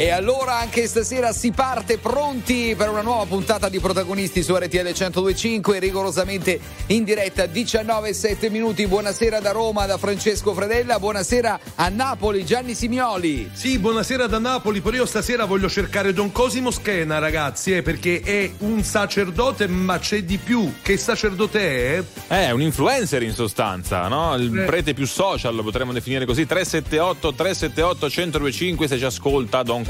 E allora anche stasera si parte pronti per una nuova puntata di protagonisti su RTL 1025, rigorosamente in diretta 19 7 minuti. Buonasera da Roma da Francesco Fredella, buonasera a Napoli Gianni Simioli. Sì, buonasera da Napoli, però io stasera voglio cercare Don Cosimo Schena, ragazzi, eh, perché è un sacerdote, ma c'è di più. Che sacerdote è? È un influencer in sostanza, no? Il eh. prete più social, lo potremmo definire così. 378 378 1025 se ci ascolta Don Cosimo,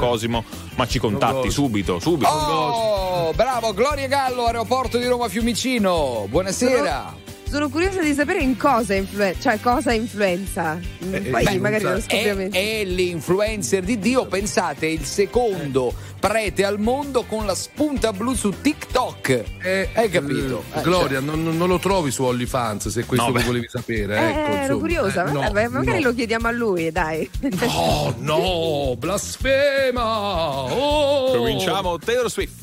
ma ci contatti subito, subito. Oh, bravo, Gloria Gallo, aeroporto di Roma Fiumicino. Buonasera. Sono curiosa di sapere in cosa, influ- cioè cosa influenza. Eh, Poi beh, magari lo scopriamo. È, è l'influencer di Dio, pensate, il secondo prete al mondo con la spunta blu su TikTok. Eh, Hai capito? Eh, Gloria, cioè. non, non, lo trovi su OnlyFans se questo no, lo volevi sapere. Eh, ecco, ero curiosa, eh, no, magari no. lo chiediamo a lui, dai. No, no, blasfema! Oh. Cominciamo Taylor Swift.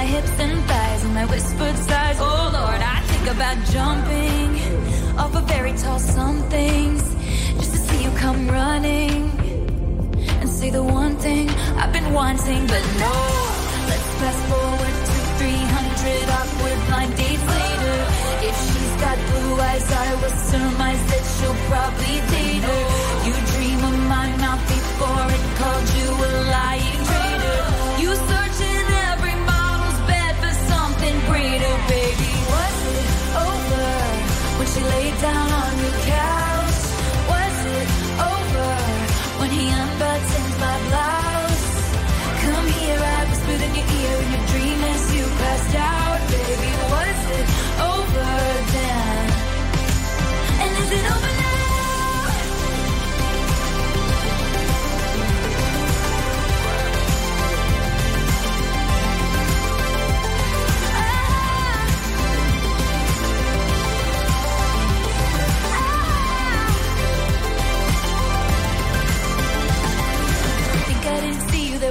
my hips and thighs and my whispered sighs. Oh Lord, I think about jumping off a very tall somethings just to see you come running and say the one thing I've been wanting, but no. Let's fast forward to 300 awkward blind dates later. If she's got blue eyes, I will surmise that she'll probably date her. You dream of my mouth before it called you a lying traitor. You search Rita, baby, was it over when she laid down on your couch? Was it over when he unbuttons my blouse? Come here, I whispered in your ear in your dream as you passed out, baby. Was it over then? And is it over?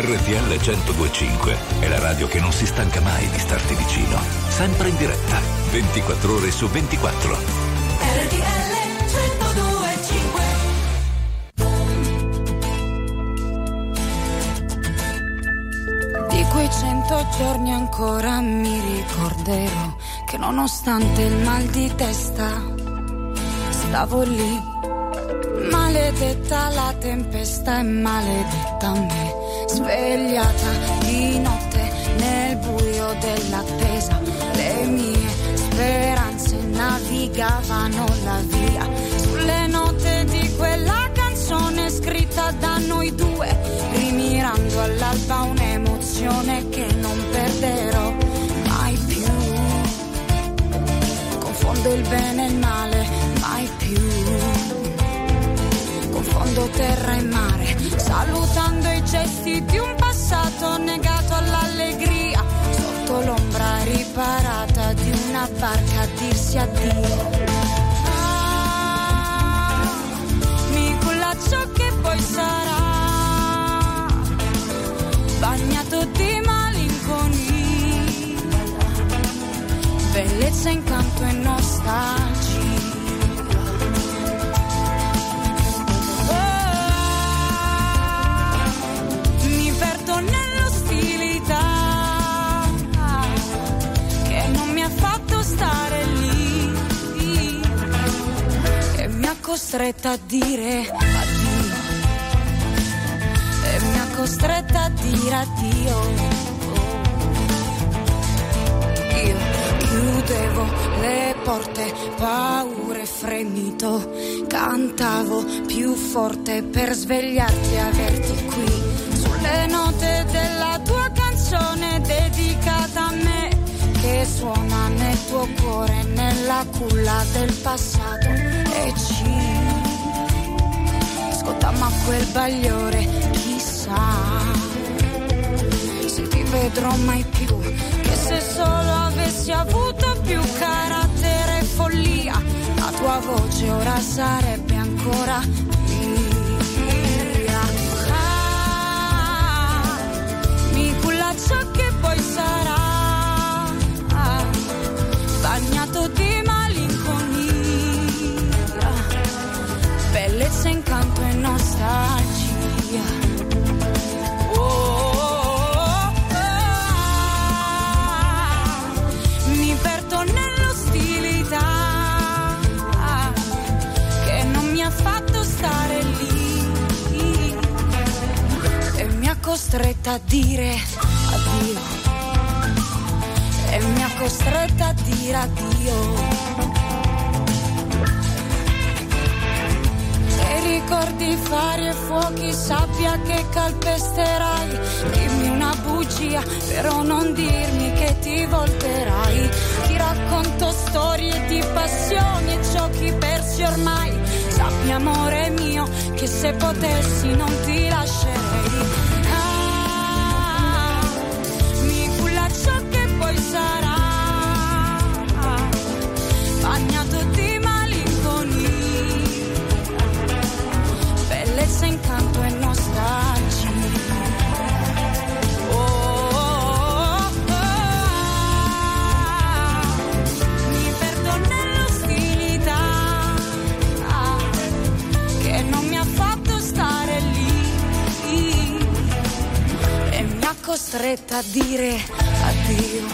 RTL 1025 è la radio che non si stanca mai di starti vicino. Sempre in diretta, 24 ore su 24. RTL 1025 Di quei cento giorni ancora mi ricorderò che nonostante il mal di testa stavo lì Maledetta la tempesta e maledetta me, svegliata di notte nel buio dell'attesa. Le mie speranze navigavano la via sulle note di quella canzone scritta da noi due, rimirando all'alba un'emozione che non perderò mai più. Confondo il bene e il male, mai più confondo terra e mare, salutando gesti di un passato negato all'allegria, sotto l'ombra riparata di una barca a dirsi addio. Ah, mi culla ciò che poi sarà, bagnato di malinconia, bellezza, incanto e nostalgia costretta a dire addio. E mi ha costretta a dire addio. Io chiudevo le porte, paure fremito, cantavo più forte per svegliarti e averti qui. Sulle note della tua canzone dedicata a me che suona nel tuo cuore, nella culla del passato e ci scottammo a quel bagliore, chissà se ti vedrò mai più, che se solo avessi avuto più carattere e follia, la tua voce ora sarebbe ancora costretta a dire addio e mi ha costretta a dire addio. Ricordi fari e fuochi, sabbia che calpesterai. Dimmi una bugia, però non dirmi che ti volterai. Ti racconto storie di passioni e giochi persi ormai. Sappi amore mio che se potessi non ti lascerei costretta a dire addio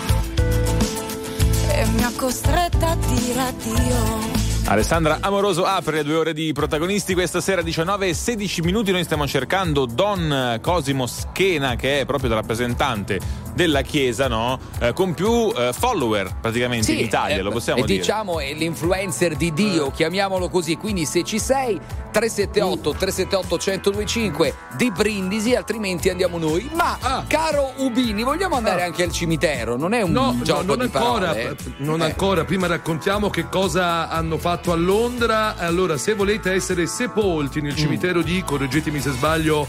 e mi ha costretta a dire addio. Alessandra Amoroso apre le due ore di protagonisti questa sera 19 e 16 minuti noi stiamo cercando Don Cosimo Schena che è proprio il rappresentante della Chiesa no? Eh, con più eh, follower praticamente sì, in Italia eh, lo possiamo e dire diciamo è l'influencer di Dio chiamiamolo così quindi se ci sei 378 378 1025 di Brindisi altrimenti andiamo noi ma Ah. caro Ubini vogliamo andare Ah. anche al cimitero non è un No, gioco no, non di ancora, parole non Eh. ancora. Prima raccontiamo che cosa hanno fatto a Londra. Allora, se volete essere sepolti Mm. nel cimitero di, correggetemi se sbaglio,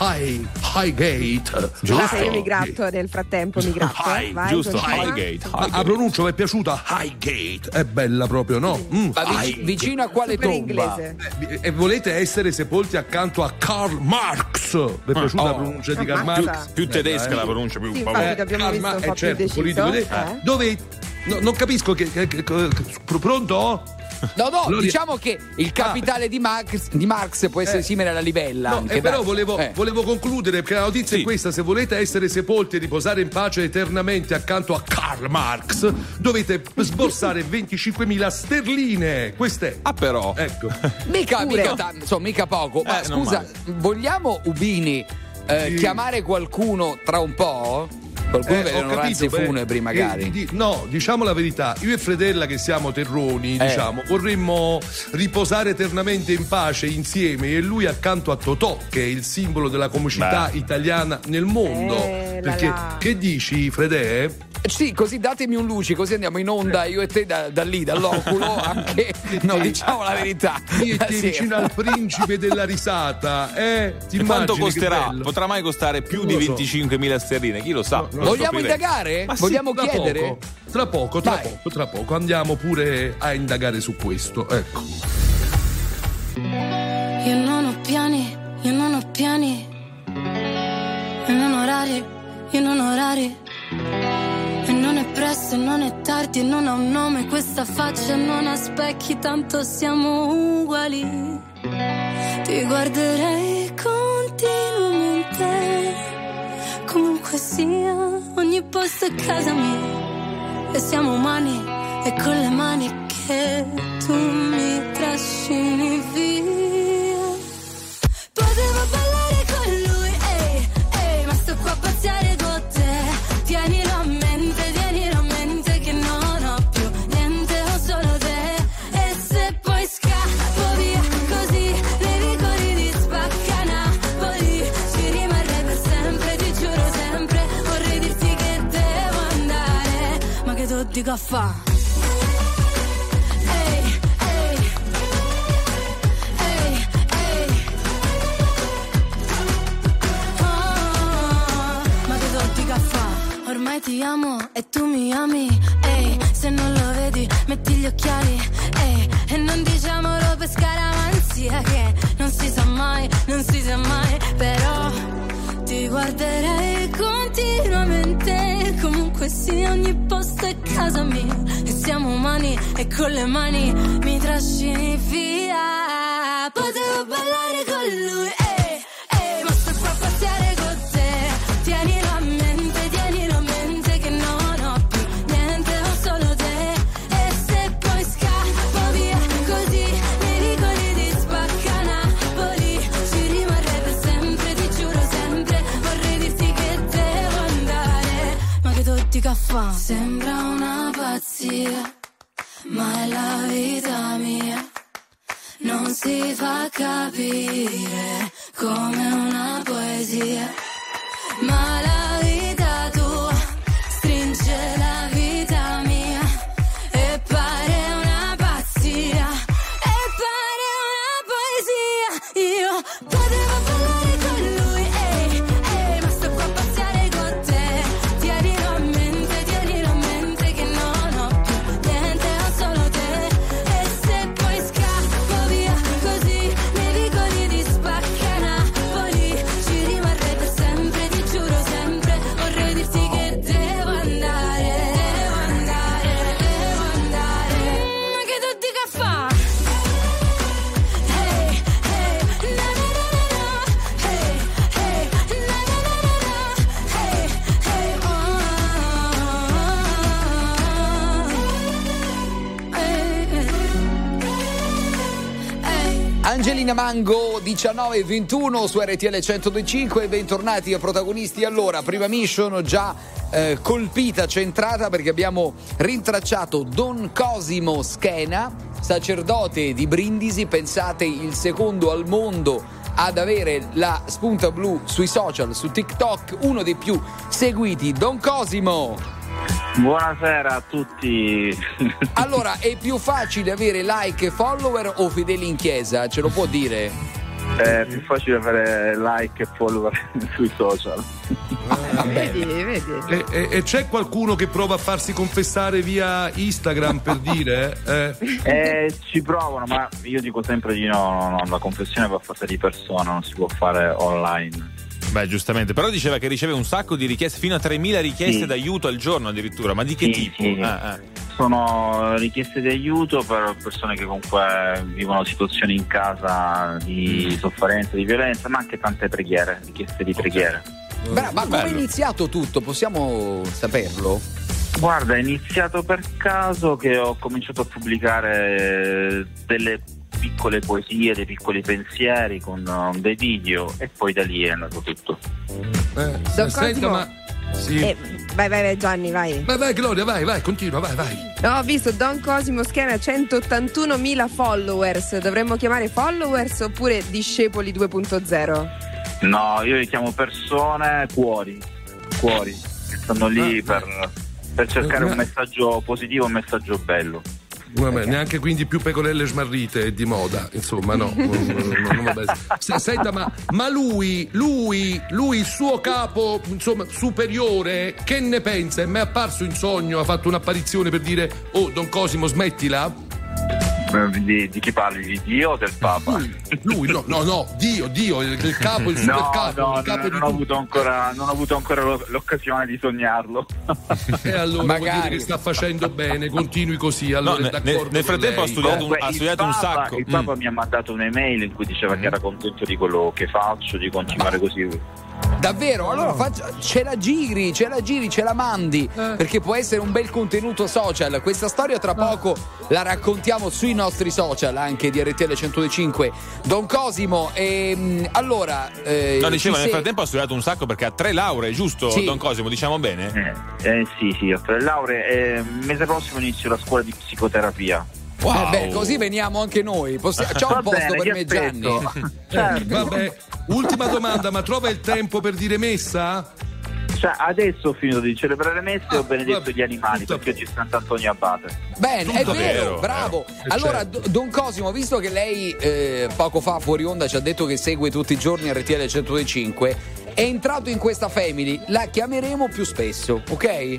High, Highgate. Giusto. io mi gratto nel frattempo, mi gratto. High, Vai, giusto, continua. Highgate. La, la pronuncia mi è piaciuta? Highgate. È bella proprio, no? Mm, Ma vic- Highgate. vicino a quale Super tomba? inglese. Eh, E volete essere sepolti accanto a Karl Marx? Vi è piaciuta la Oh. pronuncia di Karl Ammazza. Marx? Più tedesca Bella, la eh. pronuncia, più Sì, infatti l'abbiamo Karl Marx, eh, certo, più deciso. politico. Eh? Dove no, non capisco che, che- che- che- pr- pronto? No, no, Allora- diciamo che il capitale di, Marx, di Marx può essere Eh. simile alla livella. No, anche, eh, però volevo, Eh. volevo concludere perché la notizia Sì. è questa: se volete essere sepolti e riposare in pace eternamente accanto a Karl Marx, dovete sborsare 25.000 sterline. Queste. Ah, però. Ecco. Mica, mica, tan- insomma, mica poco. Ma Eh, scusa, male. vogliamo Ubini eh, Sì. chiamare qualcuno tra un po'? Qualcuno Eh, ho onoranze capito, beh, funebri, eh, magari. di- no, diciamo la verità. Io e Fredella, che siamo terroni, Eh. diciamo, vorremmo riposare eternamente in pace insieme e lui accanto a Totò, che è il simbolo della comicità Beh. italiana nel mondo. Eh, Perché la. che dici, Fredè? Eh, Sì, così datemi un luci, così andiamo in onda io e te da, da lì, dall'oculo, anche. No, diciamo la verità. Io e te Sì. vicino al principe della risata, eh? Ti E quanto costerà? Potrà mai costare più Non di lo so. 25.000 sterline? Chi lo sa? No, Vogliamo indagare? Ma sì, Vogliamo tra chiedere? Poco, tra poco, tra poco, tra poco. Andiamo pure a indagare su questo. Ecco. Io non ho piani, io non ho piani. E non orari, io non ho orari. E non è presto, e non è tardi, non ha un nome. Questa faccia non ha specchi, tanto siamo uguali. Ti guarderei continuamente. Comunque sia, ogni posto è casa mia. E siamo umani, e con le mani che tu mi trascini via. Potevo ballare con lui, ehi, ehi, ma sto qua a pazziare con te. Tienilo a mente, dico fa'? Ah, ma che do a fa? Ormai ti amo e tu mi ami, ehi, se non lo vedi metti gli occhiali, ehi, e non diciamolo per scaramanzia che non si sa mai, non si sa mai, però ti guarderei continuamente, comunque sia ogni posto casa mia, e siamo umani e con le mani mi trascini via, potevo ballare con lui, ehi, ehi, ma sto qua a pazziare con te, tienilo a mente, tienilo a mente che non ho più niente, ho solo te, e se poi scappo via così, nei vicoli di spacca ci rimarrei sempre, ti giuro sempre, vorrei dirti che devo andare, ma che tutti fa? Sembra capire 19 e 21 su RTL 1025 bentornati a protagonisti. Allora prima mission già eh, colpita centrata perché abbiamo rintracciato Don Cosimo Schena sacerdote di Brindisi. Pensate il secondo al mondo ad avere la spunta blu sui social su TikTok uno dei più seguiti. Don Cosimo! Buonasera a tutti. allora è più facile avere like e follower o fedeli in chiesa? Ce lo può dire? È più facile fare like e follower sui social. Ah, vedi, vedi. E, e- e c'è qualcuno che prova a farsi confessare via Instagram per dire? Eh? Eh, ci provano, ma io dico sempre di no, no, no, la confessione va fatta di persona, non si può fare online. Beh, giustamente. Però diceva che riceve un sacco di richieste, fino a 3.000 richieste Sì. d'aiuto al giorno addirittura. Ma di che Sì, tipo? sì. Ah, ah. Sono richieste di aiuto per persone che comunque vivono situazioni in casa di sofferenza, di violenza, ma anche tante preghiere, richieste di preghiere. Bra- ma come è iniziato tutto? Possiamo saperlo? Guarda, è iniziato per caso che ho cominciato a pubblicare delle piccole poesie, dei piccoli pensieri con uh, dei video e poi da lì è andato tutto. Eh, Don senta, ma. Sì. Eh, vai, vai, vai, Gianni, vai. Vai, vai, Gloria, vai, vai, continua, vai, vai. No, ho visto Don Cosimo Schiena 181.000 followers. Dovremmo chiamare followers oppure discepoli 2.0? No, io li chiamo persone cuori, cuori, che stanno lì per, per cercare un messaggio positivo, un messaggio bello. Vabbè, neanche quindi più pecorelle smarrite di moda, insomma, no. Se- Senta, ma, ma lui, lui, lui, il suo capo, insomma, superiore, che ne pensa? È mai apparso in sogno, ha fatto un'apparizione per dire, oh, Don Cosimo, smettila? Eh, Di, di chi parli? Di Dio o del Papa? Lui, no, no, no, Dio, Dio, il, il capo, il super No, capo, no, il capo non, non ho avuto ancora, non ho avuto ancora lo- l'occasione di sognarlo. E allora vuol Magari. dire che sta facendo bene, continui così. Allora, No, è nel- d'accordo nel con frattempo ha studiato Comunque, ha il studiato un Papa- sacco. Il Papa Mm. mi ha mandato un'email in cui diceva che era contento di quello che faccio, di continuare così. Davvero? Allora faccia- ce la giri, ce la giri, ce la mandi. Perché può essere un bel contenuto social. Questa storia tra poco la raccontiamo sui nostri social, anche di RTL 105. Don Cosimo, ehm, allora. eh, No, dicevo, nel se- frattempo ha studiato un sacco perché ha tre lauree, giusto, Sì. Don Cosimo? Diciamo bene? Eh, eh, sì, sì, ho tre lauree e il mese prossimo inizio la scuola di psicoterapia. Wow. Eh beh, così veniamo anche noi. Possi- c'è Va un posto bene, per me, aspetto. Gianni. Certo. Vabbè, ultima domanda, ma trova il tempo per dire messa? Cioè, adesso ho finito di celebrare messe e ho Ah, benedetto vabbè, gli animali perché oggi è Sant'Antonio Abate. Bene, è vero, vero, bravo. eh, allora, certo. Don Cosimo, visto che lei eh, poco fa fuori onda ci ha detto che segue tutti i giorni RTL 105, è entrato in questa family, la chiameremo più spesso, ok?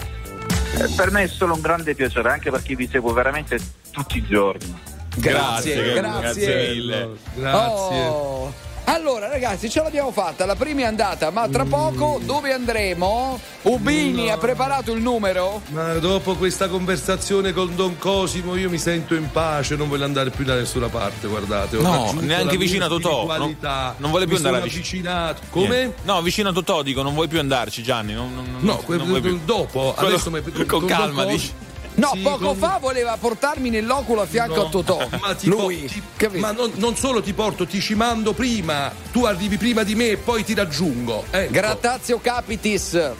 Eh, per me è solo un grande piacere, anche perché vi seguo veramente tutti i giorni. Grazie, grazie. grazie mille. Grazie. Oh. Allora ragazzi ce l'abbiamo fatta, la prima è andata, ma tra poco dove andremo? Ubini ha preparato il numero? Ma dopo questa conversazione con Don Cosimo io mi sento in pace, non voglio andare più da nessuna parte, guardate. Ho No, neanche vicino a Totò, spiritualità, non- non vuole più mi andare sono a vic- avvicinato. Come? Niente. No, vicino a Totò dico, non vuoi più andarci, Gianni. Non, non- non- No, non que- vuoi più. dopo, Quello- adesso mi- con, con calma, dici. No, Sì, poco con- fa voleva portarmi nell'oculo a fianco No, a Totò. Ma, ti po- Lui, ti- ma non, non solo ti porto, ti ci mando prima. Tu arrivi prima di me e poi ti raggiungo. Ecco. Grattazio capitis.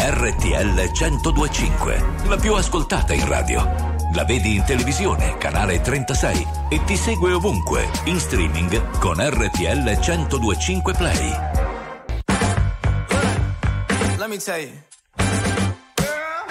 RTL 1025, la più ascoltata in radio. La vedi in televisione, canale 36 e ti segue ovunque, in streaming con RTL 1025 Play. Let me tell you. Girl,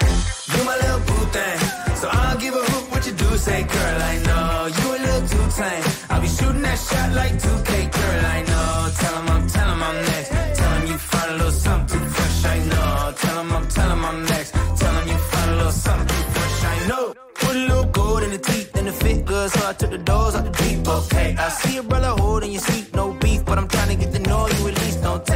You my little boo thing. So I don't give a hoot what you do, say, girl, I know. You a little too tame. I'll be shooting that shot like 2K, girl, I know. Tell him I'm, tell him I'm next. Tell him you find a little something fresh, I know. Tell him I'm, tell him I'm next. Tell him you find a little something fresh, I know. Put a little gold in the teeth and the fit good, so I took the doors out the deep, okay. I see a brother holding your seat, no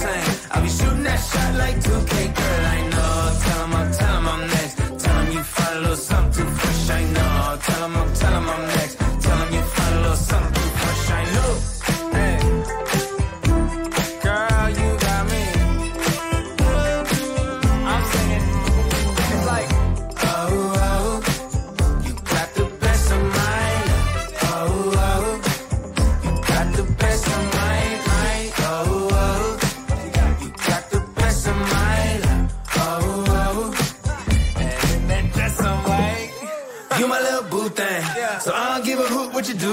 tame. I'll be shooting that shot like 2K, girl, I know. Tell him I'm, tell him I'm next. Tell him you little something fresh, I know. Tell him I'm, tell him I'm next.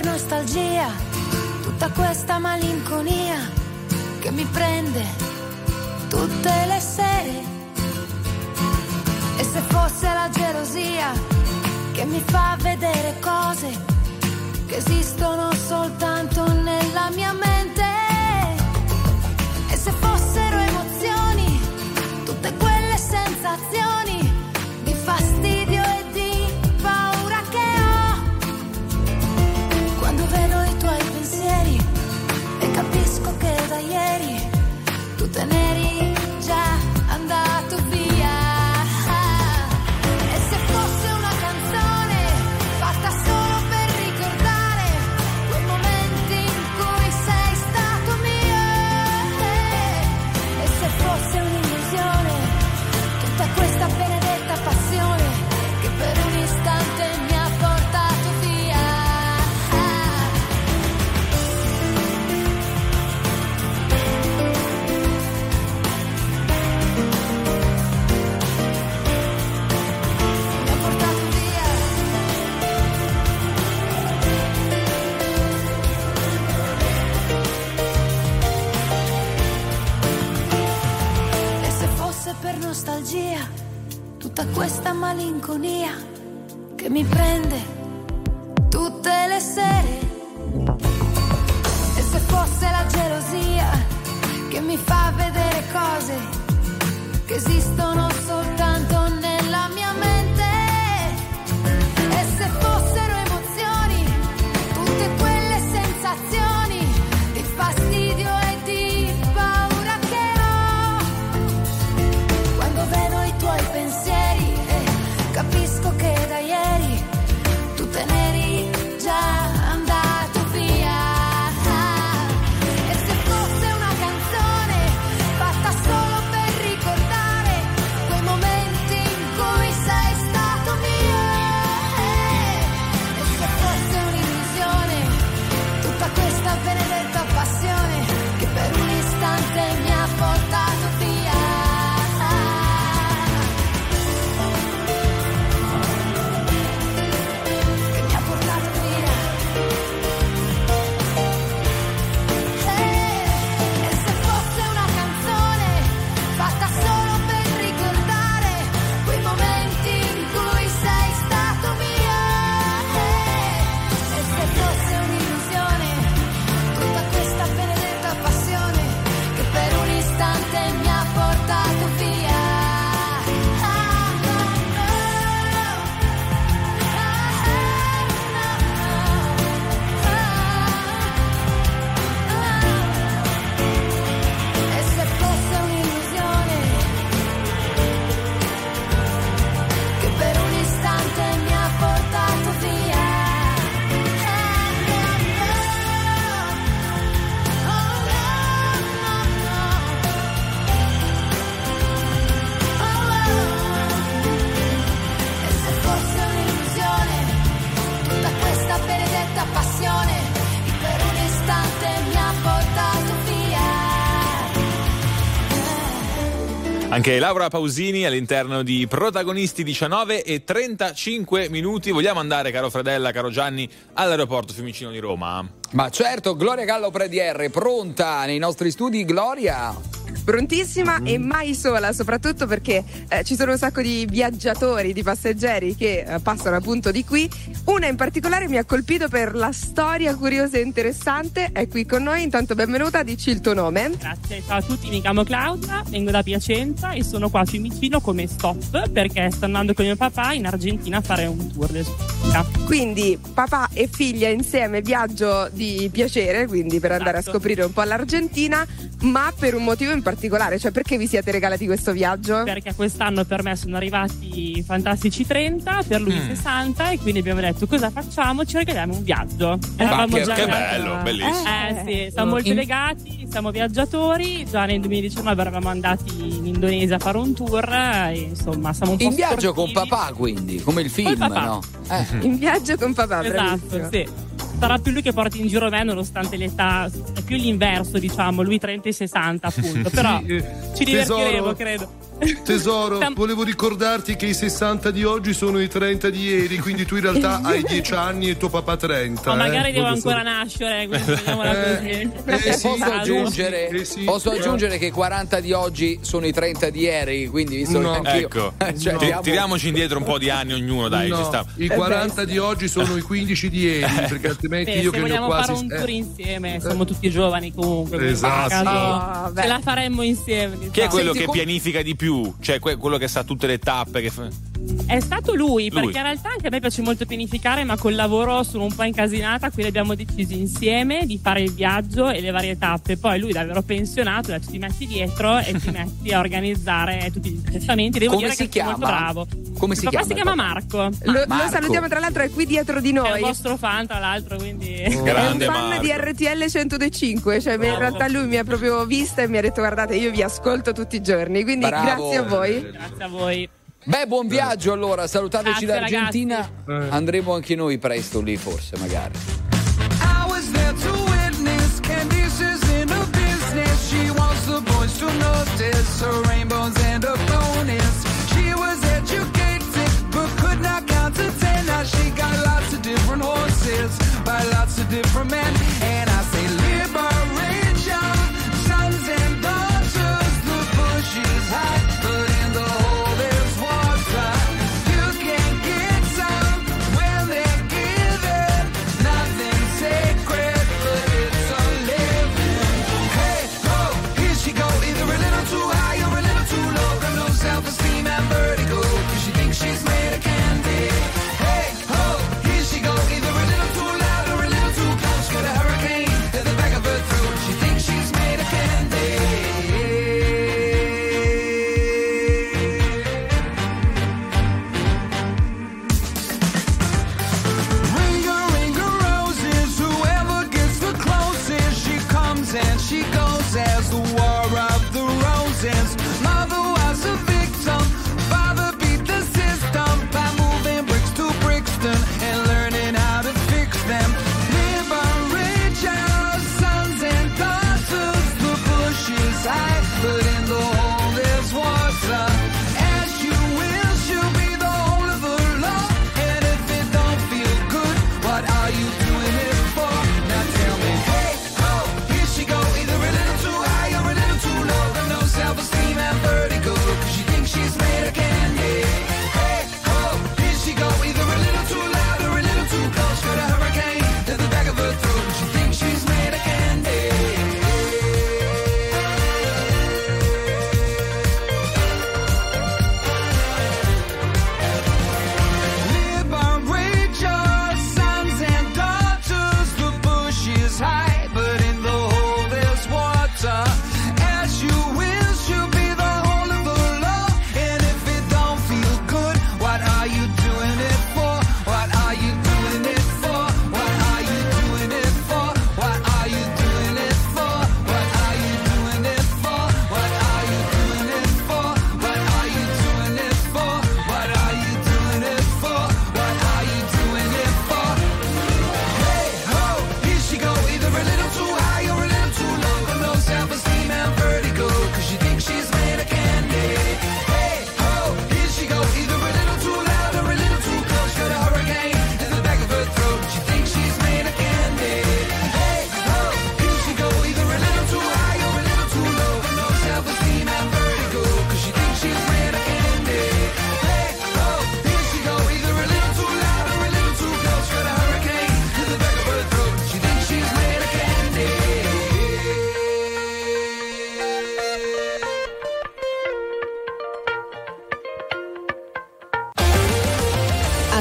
per nostalgia, tutta questa malinconia che mi prende tutte le sere. E se fosse la gelosia che mi fa vedere cose che esistono soltanto nella mia mente. E se fossero emozioni, tutte quelle sensazioni tu te n'eri già nostalgia, tutta questa malinconia che mi prende tutte le sere. E se fosse la gelosia che mi fa vedere cose che esistono soltanto Anche Laura Pausini all'interno di Protagonisti 19 e 35 minuti. Vogliamo andare, caro Fredella, caro Gianni, all'aeroporto Fiumicino di Roma? Ma certo, Gloria Gallo Predier, pronta nei nostri studi, Gloria. Prontissima e mai sola, soprattutto perché eh, ci sono un sacco di viaggiatori, di passeggeri che eh, passano appunto di qui. Una in particolare mi ha colpito per la storia curiosa e interessante, è qui con noi, intanto benvenuta, dici il tuo nome. Grazie, ciao a tutti, mi chiamo Claudia, vengo da Piacenza e sono qua a Fiumicino come stop perché sto andando con mio papà in Argentina a fare un tour del sud. Quindi papà e figlia insieme viaggio di piacere, quindi per andare Esatto. a scoprire un po' l'Argentina, ma per un motivo in particolare, cioè perché vi siete regalati questo viaggio? Perché quest'anno per me sono arrivati i fantastici 30, per lui Mm. 60 e quindi abbiamo detto cosa facciamo? Ci regaliamo un viaggio. Eravamo che- già che bello, bellissimo. Eh sì, siamo molto In- legati, siamo viaggiatori, già nel 2019 eravamo andati in Indonesia a fare un tour e insomma siamo un po' In viaggio con sportivi. papà, quindi, come il film, no? Eh. In viaggio con papà, Esatto, bravissimo. sì. Sarà più lui che porta in giro me nonostante l'età, è più l'inverso diciamo, lui 30 e 60 appunto, però ci divertiremo tesoro. credo. Tesoro, volevo ricordarti che i 60 di oggi sono i 30 di ieri, quindi tu in realtà hai 10 anni e tuo papà 30. Ma eh? magari devo Voglio ancora nascere, quindi vediamola Eh, così. eh, sì, posso aggiungere, eh, sì. posso aggiungere che i 40 di oggi sono i 30 di ieri, quindi visto No. che. Ecco, cioè, Ti- diamo- tiriamoci indietro un po' di anni ognuno, dai, No, ci sta. I 40 di oggi sono i 15 di ieri, perché altrimenti io se che ne ho vogliamo quasi. fare un eh, tour insieme, siamo tutti giovani comunque. quindi Esatto. ce la faremmo insieme. Chi è diciamo. quello Senti, che com- pianifica di più? Cioè que- quello che sa tutte le tappe? Che fa- È stato lui, Lui. perché in realtà anche a me piace molto pianificare, ma col lavoro sono un po' incasinata, quindi abbiamo deciso insieme di fare il viaggio e le varie tappe. Poi lui, davvero pensionato, ti metti dietro e ti metti a organizzare tutti gli testamenti. Devo Come dire si che sei molto chiama? bravo. Come si il papà chiama si chiama? Marco. Lo, lo Marco. salutiamo tra l'altro, è qui dietro di È noi. il vostro fan, tra l'altro, quindi. È un Grande fan Marco. di RTL 1025, cioè in realtà lui mi ha proprio vista e mi ha detto guardate io vi ascolto tutti i giorni, quindi Bravo. Grazie a voi. Grazie a voi. Beh, buon viaggio allora, salutateci Grazie, d'Argentina. Andremo anche noi presto lì, forse, magari. I was there to witness Candice's in her business. She wants the boys to notice her rainbows and her bonus. She was educated but could not count to ten. Now she got lots of different horses by lots of different men. And I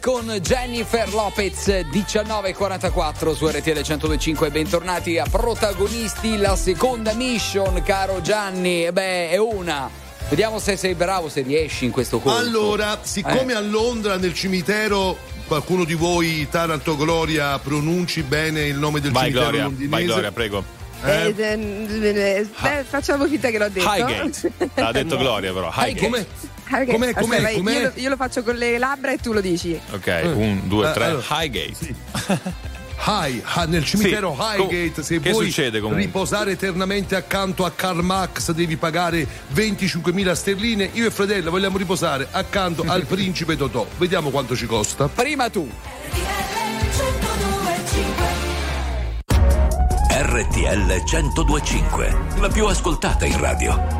con Jennifer Lopez 19.44 su RTL 125. Bentornati a protagonisti. La seconda mission, caro Gianni. Beh, è una. Vediamo se sei bravo, se riesci in questo corso. Allora, siccome eh. a Londra nel cimitero qualcuno di voi, Taranto Gloria, pronunci bene il nome del vai cimitero Gloria, londinese. Vai Gloria, prego. Eh? Eh, ehm, facciamo finta che l'ho detto. Highgate. L'ha detto no. Gloria però. Highgate. Come? Highgate. Com'è, com'è, Aspetta, com'è? Io, lo, io, lo faccio con le labbra e tu lo dici. Ok, mm. un, due, tre. Eh, allora. Highgate. Sì. High, nel cimitero sì. Highgate, se che vuoi riposare eternamente accanto a Karl Marx devi pagare 25.000 sterline. Io e fratello vogliamo riposare accanto al principe Totò. Vediamo quanto ci costa. Prima tu. RTL 1025, la più ascoltata in radio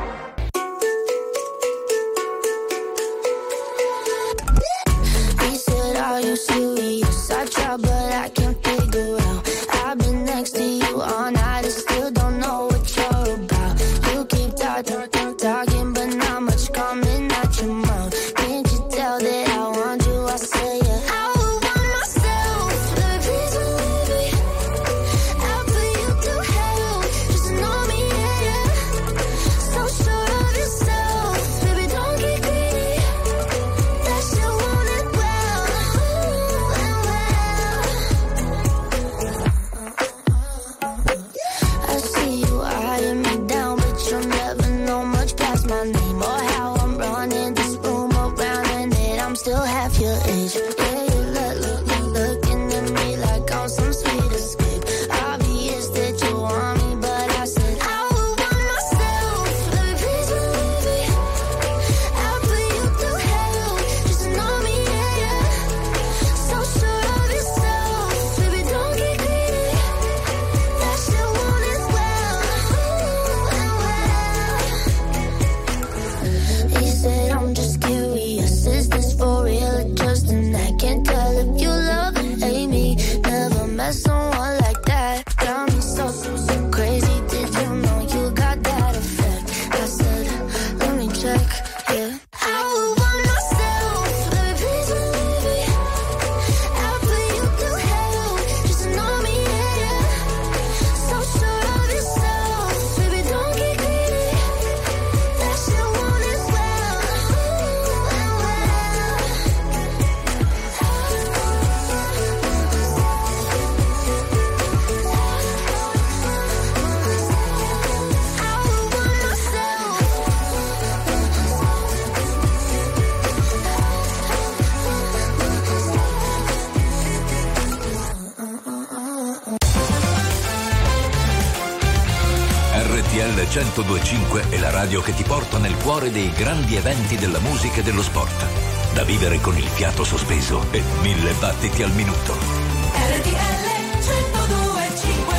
1025 è la radio che ti porta nel cuore dei grandi eventi della musica e dello sport. Da vivere con il fiato sospeso e mille battiti al minuto. RTL 1025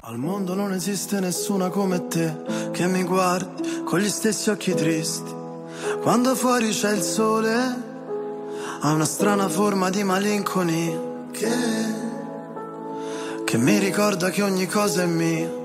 Al mondo non esiste nessuna come te che mi guardi con gli stessi occhi tristi. Quando fuori c'è il sole, ha una strana forma di malinconia che, che mi ricorda che ogni cosa è mia,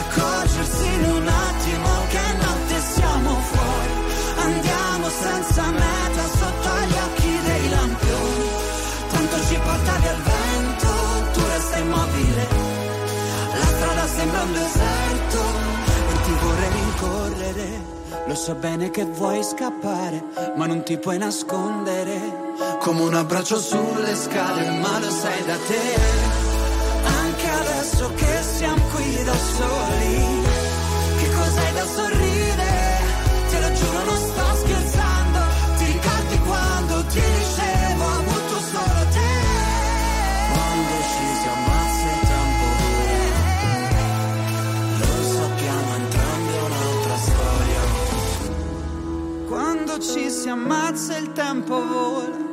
Accorgersi in un attimo che notte siamo fuori. Andiamo senza meta sotto gli occhi dei lampioni. Tanto ci portavi al vento, tu resta immobile. La strada sembra un deserto E ti vorrei rincorrere. Lo so bene che vuoi scappare, ma non ti puoi nascondere. come un abbraccio sulle scale, ma lo sai da te. Adesso che siamo qui da soli, Che cos'hai da sorridere? Te lo giuro, non sto scherzando. Ti ricordi quando ti dicevo, ho avuto solo te? Quando ci si ammazza il tempo vola. Lo sappiamo entrambi, un'altra storia. quando ci si ammazza il tempo vola.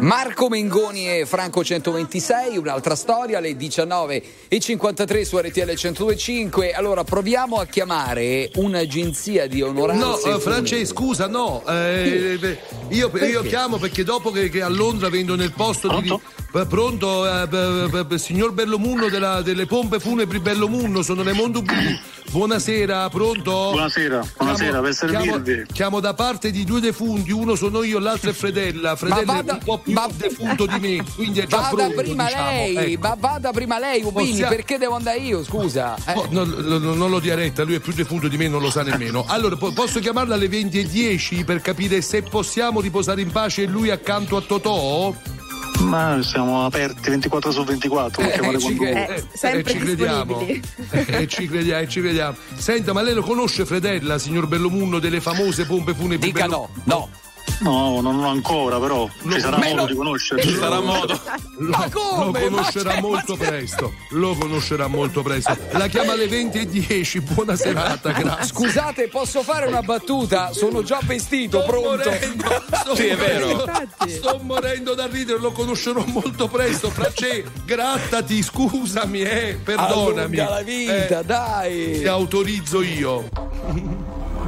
Marco Mengoni e Franco 126, un'altra storia, alle 19 e 53 su RTL 1025. Allora proviamo a chiamare un'agenzia di onoranze. No, eh. Francesco, scusa, no. eh, eh, io, io chiamo perché dopo che, che a Londra vendo nel posto di. eh, Pronto, eh, b- b- b- signor Bellomunno della- delle pompe funebri Bellomunno, sono Raimondo Blu. Buonasera, pronto? Buonasera, buonasera, per servirvi. Chiamo, chiamo da parte di due defunti, uno sono io, l'altro è Fredella. Fredella vada- è un po' più defunto di me, quindi è già Vada pronto. prima diciamo, lei, ecco. ma vada prima lei, Ubini, Possiamo- perché devo andare io, scusa? Eh. Oh, non, non- non lo dia retta, lui è più defunto di me, non lo sa nemmeno. Allora, po- posso chiamarla alle 20.10 per capire se possiamo riposare in pace e lui accanto a Totò? Ma siamo aperti 24 su 24, Eh, chiamate ci, eh, sempre eh, ci crediamo. disponibili. Eh, ci crediamo, eh, ci crediamo. Senta, ma lei lo conosce Fredella, signor Bellomunno, delle famose pompe funebri? Dica Bello- no, no. No, non ancora, però ci sarà modo lo- di conoscerci. Ci sarà modo. Lo, Ma come? lo conoscerà Ma c'è- molto ma c'è- presto. Lo conoscerà molto presto. La chiama alle 20.10. Buona serata, grazie. Scusate, posso fare una battuta? Sono già vestito, Sto pronto. morendo, sto Sì, è vero. morendo, Sto morendo da ridere, lo conoscerò molto presto. Francè, grattati, scusami, eh, perdonami. Allunga la vita, Eh, dai. Ti autorizzo io.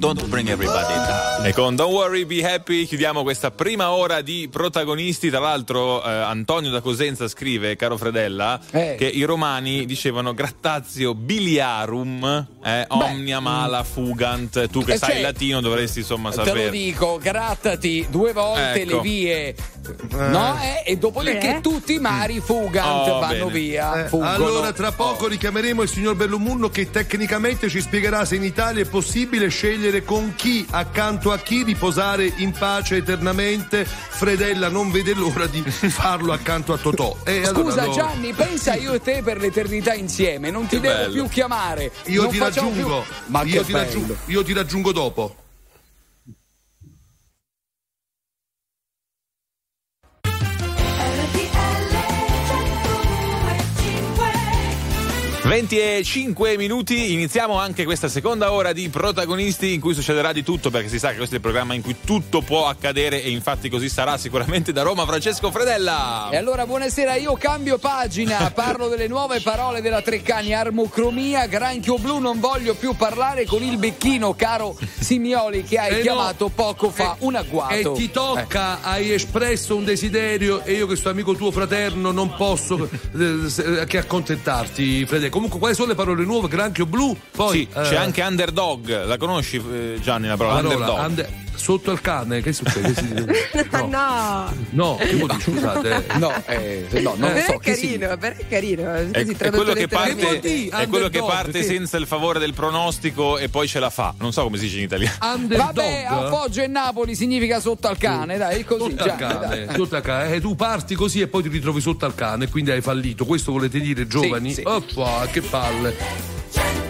Don't bring everybody down. E con Don't Worry Be Happy chiudiamo questa prima ora di protagonisti. Tra l'altro, eh, Antonio da Cosenza scrive, caro Fredella, Eh. che i romani dicevano grattazio biliarum, eh, omnia mala fugant. Tu che Eh, sai cioè, il latino dovresti insomma Te lo sapere. dico, grattati due volte Ecco. le vie, no? Eh, E dopodiché Eh? tutti i mari fugant Oh, vanno bene. via. Eh, allora, tra poco richiameremo il signor Bellomunno che tecnicamente ci spiegherà se in Italia è possibile scegliere con chi accanto a chi riposare in pace eternamente. Fredella non vede l'ora di farlo accanto a Totò. E Scusa allora lo- Gianni, pensa io e te per l'eternità insieme, non ti Che devo bello. più chiamare. Io non ti raggiungo. Più... Ma io, ti raggiungo io ti raggiungo dopo. 25 minuti, iniziamo anche questa seconda ora di protagonisti in cui succederà di tutto perché si sa che questo è il programma in cui tutto può accadere e infatti così sarà sicuramente da Roma Francesco Fredella. E allora buonasera, io cambio pagina, parlo delle nuove parole della Treccani, armocromia, granchio blu, non voglio più parlare con il becchino, caro Simioli, che hai Eh no. chiamato poco fa un agguato. E ti tocca, hai espresso un desiderio e io che sto amico tuo fraterno non posso eh, se- che accontentarti, Fede. Comunque, quali sono le parole nuove? Granchio blu? Poi Sì, c'è eh, anche underdog, la conosci eh, Gianni la parola parola, underdog? ande- sotto al cane, che succede? Si- no. no. No, vuol dire, scusate. eh. No, eh, no, non però so è si carino, però è carino. È, è quello che parte, è quello che parte sì. senza il favore del pronostico e poi ce la fa. Non so come si dice in italiano. Underdog. Vabbè, a Foggia e Napoli significa sotto al cane, dai, è così. Sotto già, al cane, dai. sotto al cane. Eh, tu parti così e poi ti ritrovi sotto al cane, quindi hai fallito. Questo volete dire, giovani? sì. Oppa, che palle.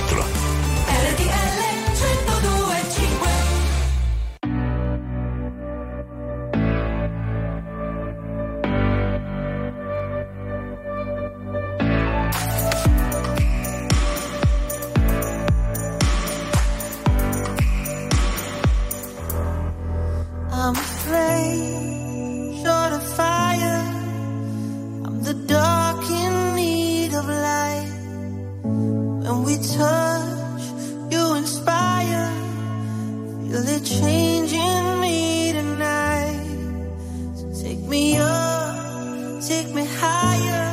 Take me higher.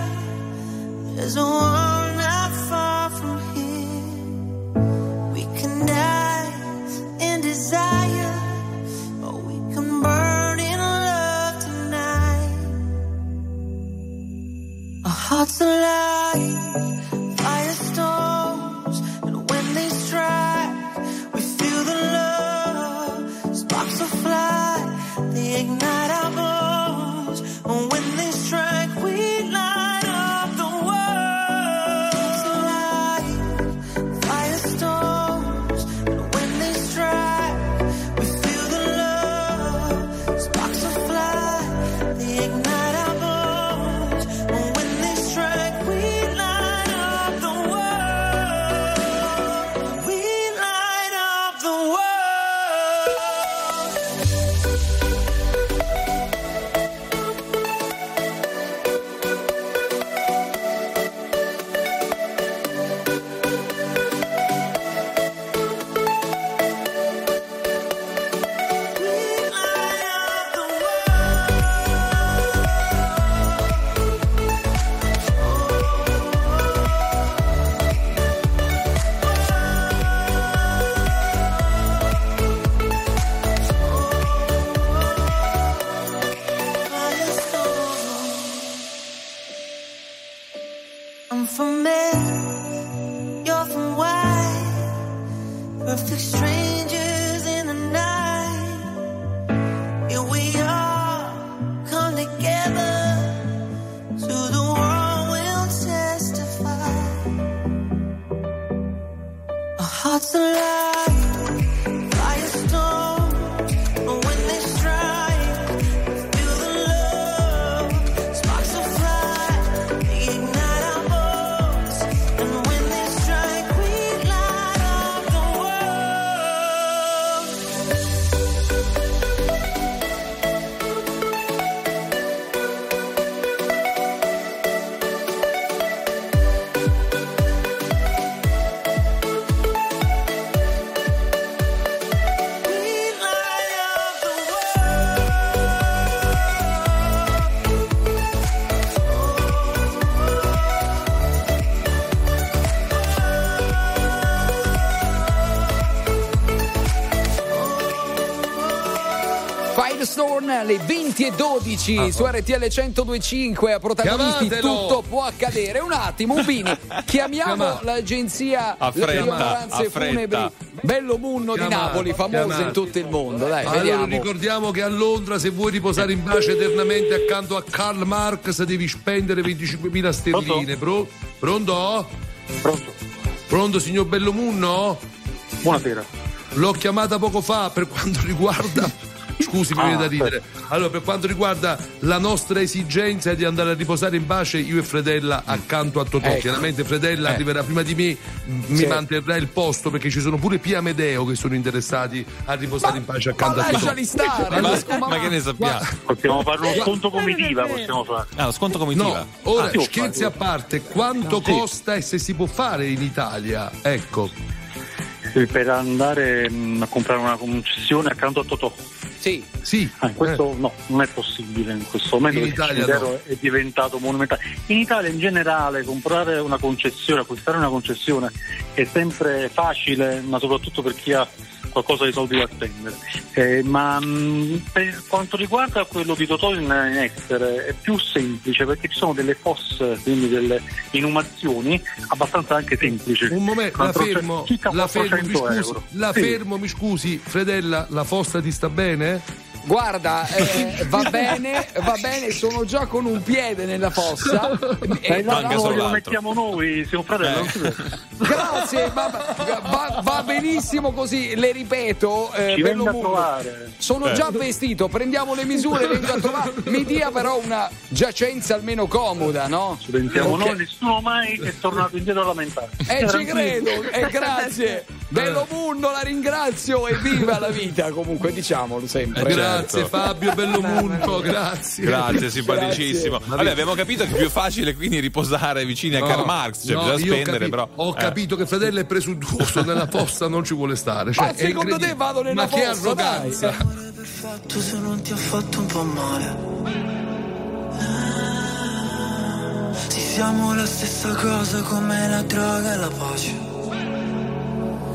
There's a world e 12 su RTL 1025 a protagonisti Chiamatelo! tutto può accadere un attimo Ubini chiamiamo Chiama- l'agenzia Affretta, affretta. funebri Bello Munno di Chiamate, Napoli famosa in chiamate. tutto il mondo dai Allora vediamo ricordiamo che a Londra se vuoi riposare in pace eternamente accanto a Karl Marx devi spendere 25.000 sterline. Pro- pronto? Pronto? Pronto signor Bellomunno? Buonasera. L'ho chiamata poco fa per quanto riguarda. Scusi, mi Ah, viene da ridere. Allora, per quanto riguarda la nostra esigenza di andare a riposare in pace, io e Fredella accanto a Totò. Ecco. Chiaramente Fredella Eh. arriverà prima di me, mi Sì. manterrà il posto perché ci sono pure Pia Medeo che sono interessati a riposare in pace ma accanto a Totò. lasciali stare Allora, ma- Ma che ne sappiamo? Possiamo fare uno sconto comitiva, possiamo fare. Ah, lo sconto comitiva. No, ora Ah, scherzi a parte, quanto Sì. costa e se si può fare in Italia? Ecco. Eh, Per andare mh, a comprare una concessione accanto a Totò. Sì Sì, Ah, questo no, non è possibile in questo momento In Italia cimitero no. è diventato monumentale. In Italia in generale comprare una concessione, acquistare una concessione è sempre facile, ma soprattutto per chi ha qualcosa di soldi da spendere. Eh, ma mh, per quanto riguarda quello di Totò in, in Exeter è più semplice perché ci sono delle fosse, quindi delle inumazioni abbastanza anche semplici. Un momento, la fermo, la fermo, mi 400 scusi, la Sì. fermo, mi scusi, Fredella, la fossa ti sta bene? Guarda, eh, va bene, va bene, sono già con un piede nella fossa. Eh, E- no, anche no, solo lo mettiamo noi, siamo fratelli. vede. Grazie, va, va- va benissimo così, le ripeto. eh, Munno, trovare. Sono già vestito, prendiamo le misure, vengo a trovare. Mi dia però una giacenza almeno comoda, no? Ci pensiamo Ok. noi, nessuno mai è tornato indietro a lamentare. Eh, ci credo, e grazie. Bello Munno, la ringrazio e viva la vita, comunque diciamolo sempre. Eh, grazie certo. Fabio Bellomunto, grazie. Grazie, simpaticissimo. Grazie. Vabbè, abbiamo capito che è più facile quindi riposare vicini a No, Karl Marx, cioè no, bisogna ho spendere, capi- però. Ho eh. capito che Fredella è presuntuoso, nella fossa non ci vuole stare. Cioè, Ma secondo te vado nella Ma che fossa, arroganza! dai. perfetto se non ti ha fatto un po' male. Sì, siamo la stessa cosa come la droga e la pace.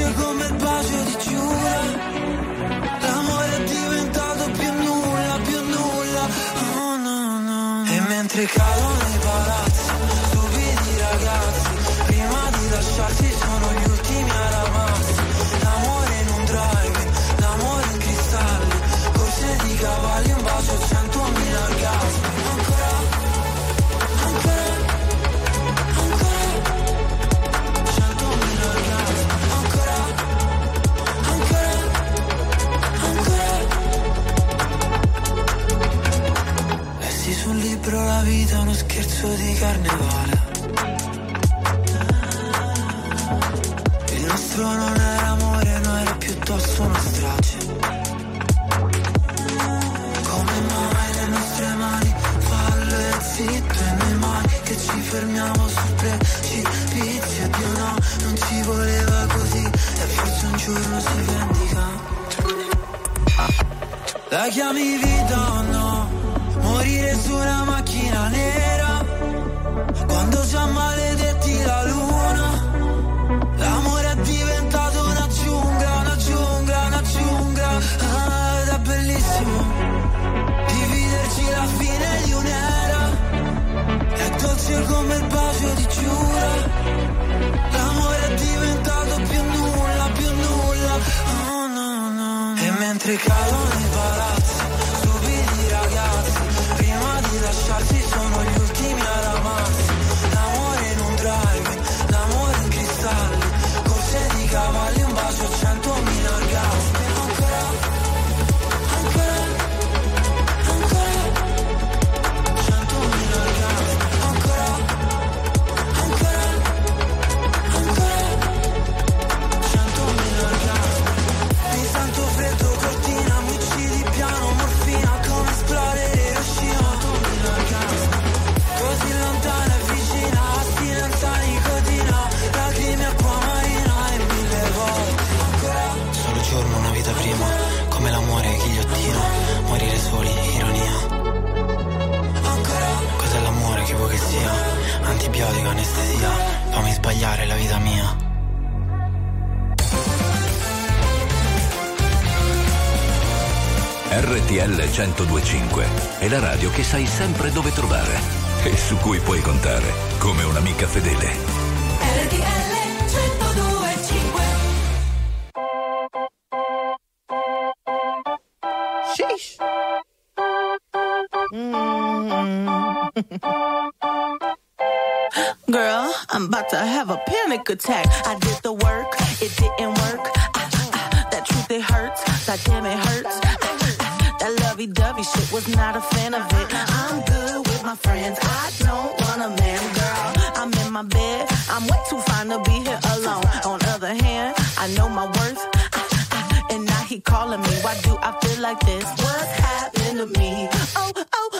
dolce come il bacio di Giura. L'amore è diventato più nulla, più nulla. Oh no, no. no. E mentre calano i palazzi, stupidi ragazzi, prima di lasciarsi sono gli la radio che sai sempre dove trovare e su cui puoi contare come un'amica fedele. RTL mm. 1025 Girl, I'm about to have a panic attack. I did I know my worth. And now he calling me. Why do I feel like this? What happened to me? Oh, oh.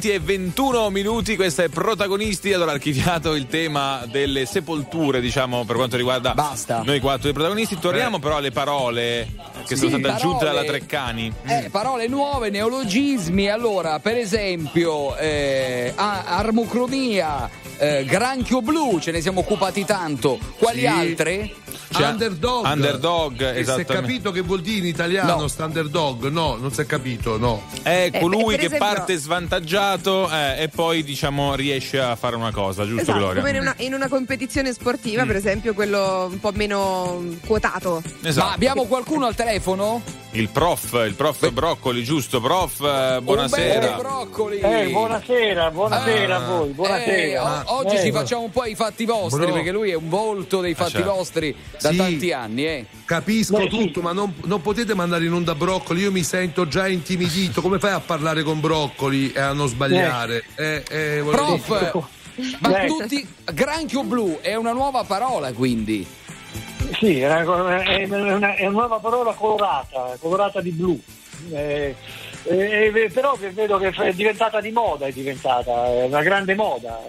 20 e 21 minuti, questo è Protagonisti, allora archiviato il tema delle sepolture, diciamo, per quanto riguarda Basta. noi quattro i protagonisti. Torniamo però alle parole che sono Sì, state aggiunte parole- dalla Treccani. Eh, parole nuove, neologismi. Allora, per esempio, eh, armocromia, eh, granchio blu, ce ne siamo occupati tanto. Quali Sì. altre? underdog. Underdog, E Si è capito che vuol dire in italiano No. sta underdog? No, non si è capito, no. È Eh, colui per che esempio- parte svantaggiato eh, e poi diciamo riesce a fare una cosa, giusto Esatto, Gloria? come in una, in una competizione sportiva, per esempio, quello un po' meno quotato. Esatto. Ma abbiamo qualcuno al telefono? Il prof, il prof Broccoli, giusto? Prof, eh, buonasera. Broccoli. Eh, buonasera, buonasera Ah, a voi, buonasera. eh, o- oggi Eh, ci facciamo un po' i fatti vostri, Bro. perché lui è un volto dei fatti certo. vostri da Sì. tanti anni, eh. Capisco Beh, sì. tutto, ma non, non potete mandare in onda broccoli. Io mi sento già intimidito. Come fai a parlare con broccoli e a non sbagliare? Eh, eh, volevo dire- Prof, ma Eh. tutti granchio blu è una nuova parola, quindi. Sì, è una, è una- è una nuova parola colorata, colorata di blu. Eh, eh, però vedo che è diventata di moda, è diventata è una grande moda.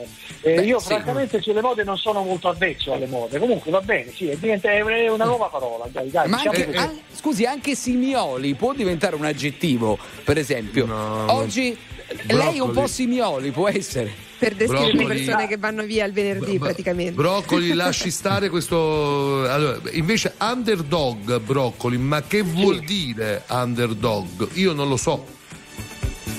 Eh, Beh, io sì. francamente sulle mode non sono molto avvezzo alle mode, comunque va bene, sì, è, diventa- è una nuova parola. Dai, dai, Ma diciamo anche, an- scusi, anche simioli può diventare un aggettivo, per esempio. No, Oggi lei è un po' broccoli. simioli, può essere. Per descrivere le Broccoli. persone che vanno via il venerdì, Bro- praticamente. Broccoli, lasci stare questo. Allora, invece, underdog, broccoli, ma che vuol dire underdog? Io non lo so.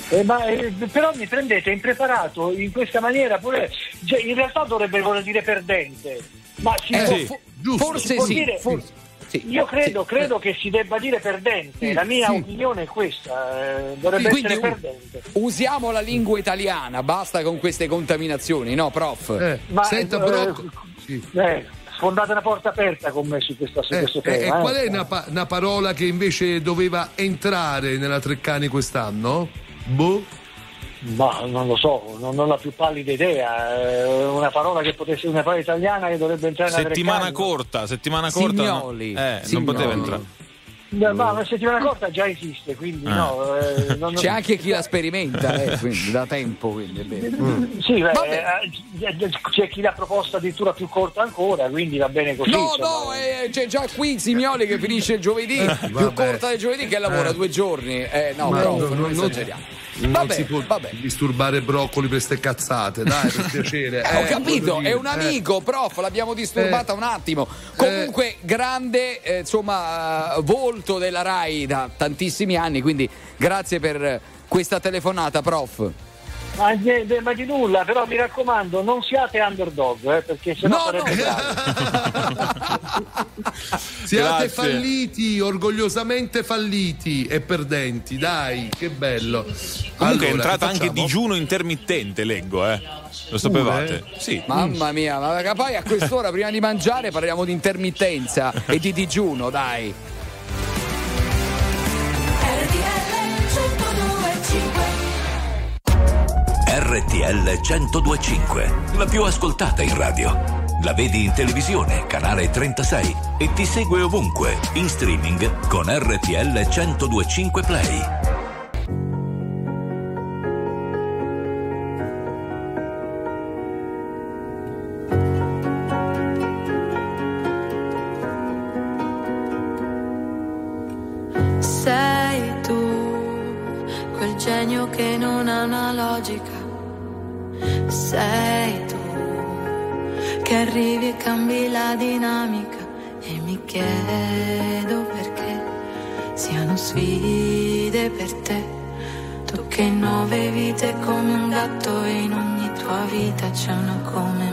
Eh, ma, eh, però mi prendete impreparato in questa maniera pure cioè, in realtà dovrebbe voler dire perdente ma si Eh, può- fo- giusto. forse si può sì, dire- forse sì. io credo, Sì. credo che si debba dire perdente Sì, la mia sì. opinione è questa eh, dovrebbe Quindi essere perdente usiamo la lingua italiana, basta con queste contaminazioni, no, prof? Eh, Ma, senta, eh, broccoli. Sì. eh, sfondate una porta aperta con me su, questa, su Eh, questo eh, e tema eh. qual è una, pa- una parola che invece doveva entrare nella Treccani quest'anno? Boh. Ma non lo so non, non ho la più pallida idea eh, una parola che potesse una parola italiana che dovrebbe entrare nella Settimana corta, settimana corta. no. Signoli. Eh, non Signoli. poteva entrare. No, ma una settimana corta già esiste quindi Ah. no eh, non- C'è anche chi la sperimenta, eh, quindi, da tempo, quindi è vero. Sì, beh, Vabbè. eh, c'è chi l'ha proposta addirittura più corta ancora, quindi va bene così. No, insomma. no, eh, c'è già qui Simioli che finisce il giovedì, più corta del giovedì che lavora Eh. due giorni. Eh, no, Ma non- non, non- esageriamo. Non Vabbè, si può vabbè. disturbare broccoli per ste cazzate, dai, per piacere. Ho Eh, capito, voglio è un amico, prof, l'abbiamo disturbata Eh. un attimo. Comunque, grande eh, insomma, eh, volto della RAI da tantissimi anni, quindi grazie per eh, questa telefonata, prof. Ma, niente, ma di nulla, però mi raccomando, non siate underdog, eh, perché sennò No, sarebbe no. Siate Grazie. falliti, orgogliosamente falliti e perdenti, dai, che bello. Comunque è Allora, entrata che anche digiuno intermittente, leggo, eh. Lo sapevate? Sì. Mamma mia, ma poi a quest'ora prima di mangiare parliamo di intermittenza e di digiuno, dai. RTL 1025, la più ascoltata in radio. La vedi in televisione, canale 36 e ti segue ovunque, in streaming con RTL 1025 Play. Sei tu quel genio che non ha una logica, sei tu che arrivi e cambi la dinamica e mi chiedo perché siano sfide per te. Tu che nove vite come un gatto e in ogni tua vita c'è una come me.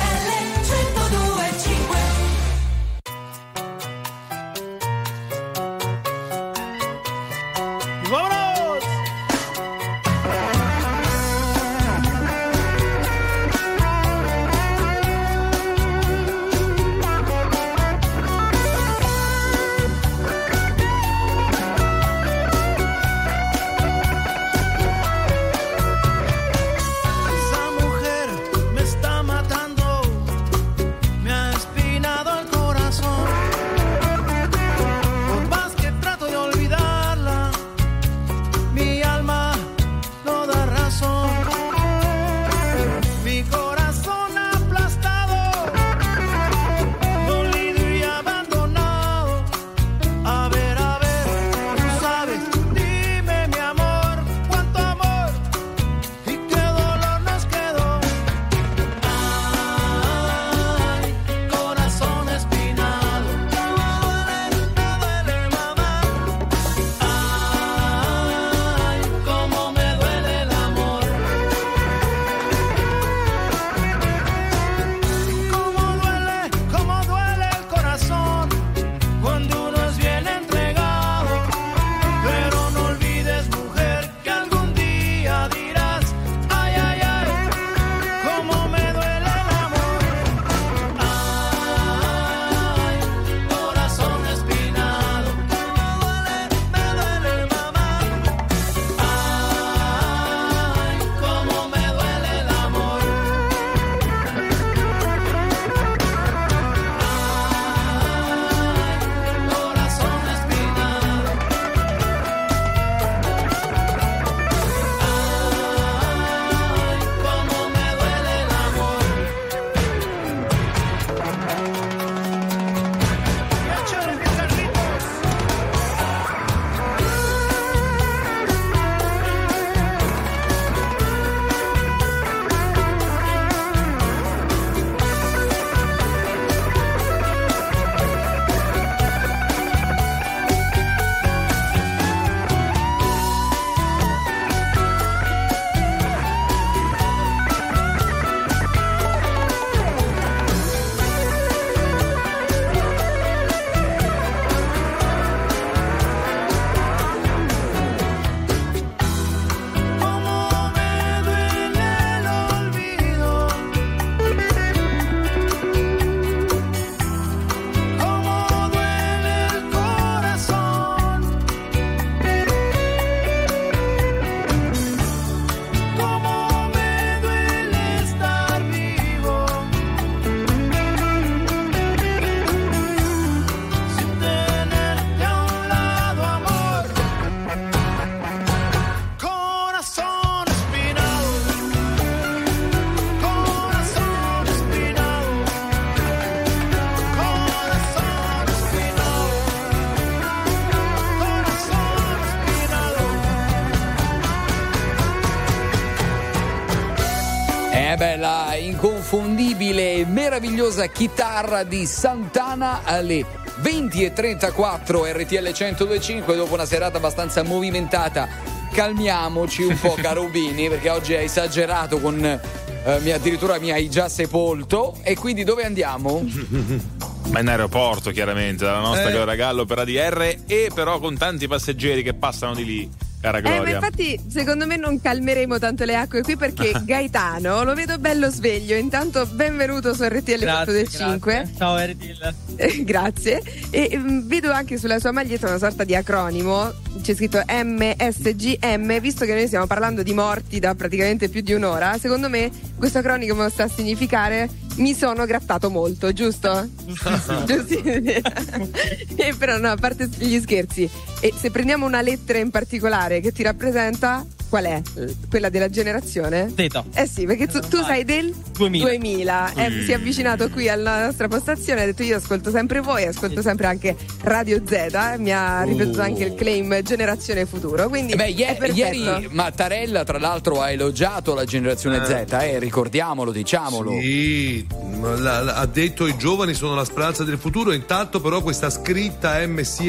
Meravigliosa chitarra di Santana alle 20.34 RTL 1025 dopo una serata abbastanza movimentata. Calmiamoci un po', caro Bini, perché oggi hai esagerato con. eh, mi- addirittura mi hai già sepolto. E quindi dove andiamo? Ma in aeroporto, chiaramente, dalla nostra Eh. Gallo per ADR e però con tanti passeggeri che passano di lì, cara Eh, ma Gloria. infatti, secondo me non calmeremo tanto le acque qui perché Gaetano lo vedo bello sveglio. Intanto, benvenuto su RTL Grazie, 5. grazie. Ciao RTL. Eh, Grazie. E mm, vedo anche sulla sua maglietta una sorta di acronimo. C'è scritto MSGM. Visto che noi stiamo parlando di morti da praticamente più di un'ora, secondo me questo acronimo sta a significare mi sono grattato molto, giusto? Giusti? e però no, a parte gli scherzi. E se prendiamo una lettera in particolare che ti rappresenta, qual è? Eh, Quella della generazione? Z. Eh sì, perché tu, tu sei del 2000. 2000. Eh, Mm. si è avvicinato qui alla nostra postazione, ha detto io ascolto sempre voi, ascolto sempre anche Radio Z, eh, mi ha ripetuto Oh. anche il claim generazione futuro, quindi Eh beh, perfetto. ieri Mattarella, tra l'altro, ha elogiato la generazione Eh. Z, eh, ricordiamolo, diciamolo. Sì, la- la- ha detto i giovani sono la speranza del futuro, intanto però questa scritta MC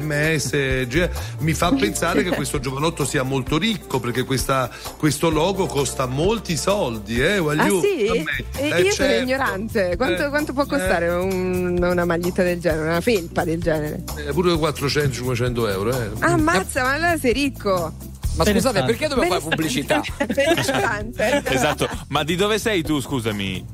MSG mi fa pensare che questo giovanotto sia molto ricco perché questa- questo logo costa molti soldi, eh, Ah Wagyu? sì? E Eh, io sono certo. ignorante. Quanto, Eh, quanto può costare un- una maglietta del genere, una felpa del genere? Eh, pure 400-500 euro, eh. Ah, ammazza, ma allora sei ricco. Ma scusate, Interessante. perché dobbiamo fare pubblicità? Interessante. Esatto, ma di dove sei tu, scusami?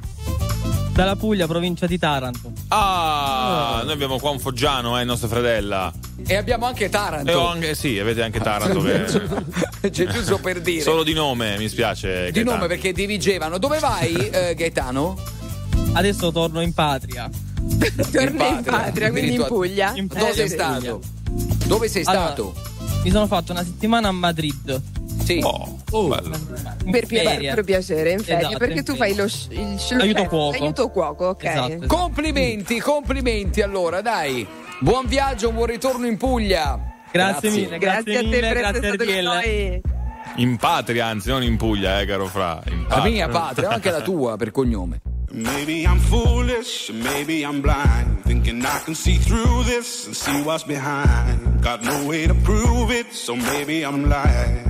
Dalla Puglia, provincia di Taranto. Ah, noi abbiamo qua un foggiano, eh, il nostro fredella. E abbiamo anche Taranto. E ho anche, sì, avete anche Taranto che... C'è giusto per dire. Solo di nome, mi spiace. di Gaetano. nome perché dirigevano. Dove vai, eh, Gaetano? Adesso torno in patria. Torna in patria, quindi in Puglia. In Dove Eh, sei stato? Dove sei Allora, stato? Mi sono fatto una settimana a Madrid. Sì. Oh, bello. In Per, pia- ferie. per piacere, in ferie, Esatto, perché tu fai lo sh- il chef- Aiuto cuoco. Aiuto cuoco, ok. Esatto. Complimenti, complimenti allora, dai. Buon viaggio, buon ritorno in Puglia. Grazie mille, Grazie, grazie, a te mille, per essere grazie stato con RTL. noi. In patria, anzi, non in Puglia, eh, caro Fra. In La mia patria, anche la tua per cognome. Maybe I'm foolish, maybe I'm blind. Thinking I can see through this and see what's behind. Got no way to prove it, so maybe I'm lying.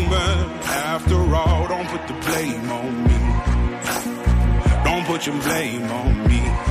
put your blame on me.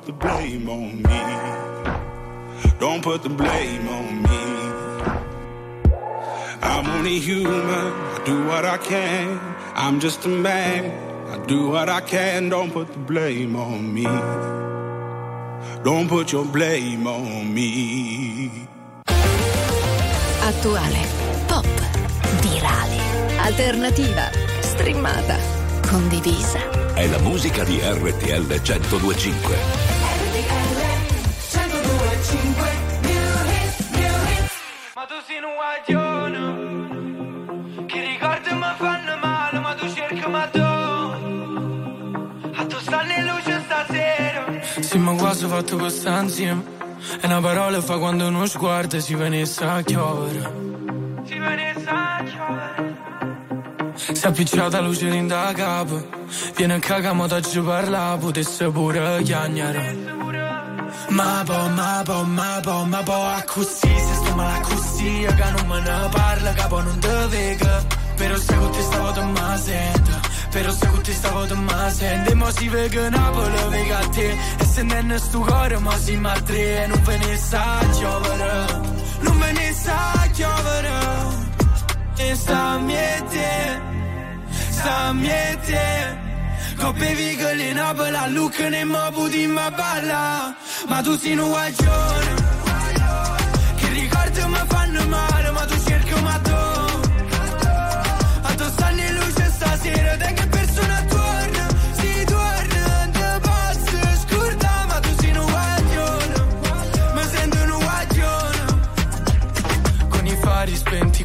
put the blame on me. Don't put the blame on me. I'm only human. I do what I can. I'm just a man. I do what I can. Don't put the blame on me. Don't put your blame on me. Attuale, pop, virale, alternativa, streamata, condivisa. È la musica di RTL 1025. Ma tu sei un guaglione Che ricordi mi fanno male Ma tu cerchi ma tu A tu stanno in luce stasera Sì, ma quasi fatto questa insieme. E una parola fa quando uno sguardo si venisse a chiovere. Si venisse a chiovere Si è appicciata luce in da capo. Viene a cagare, ma ti parla, potesse pure chiagnare. Ma po, ma po, ma po, ma po, a così, se sto male così, che non me ne parla, capo non te vega. Però se con te stavo te ma sento, però se con te stavo te ma sento, e mo si vega Napoli, vega a te, e se non è sto cuore, ma si ma e non ve ne sa giovere, non ve ne sa giovere, e sta miete, sta miete. Coppe vigole in Napoli, a Lucca ne mo puti ma balla. Ma tu sei un guaglione Che ricordi mi fanno male Ma tu cerchi ma tu A tu stanno in luce stasera Da che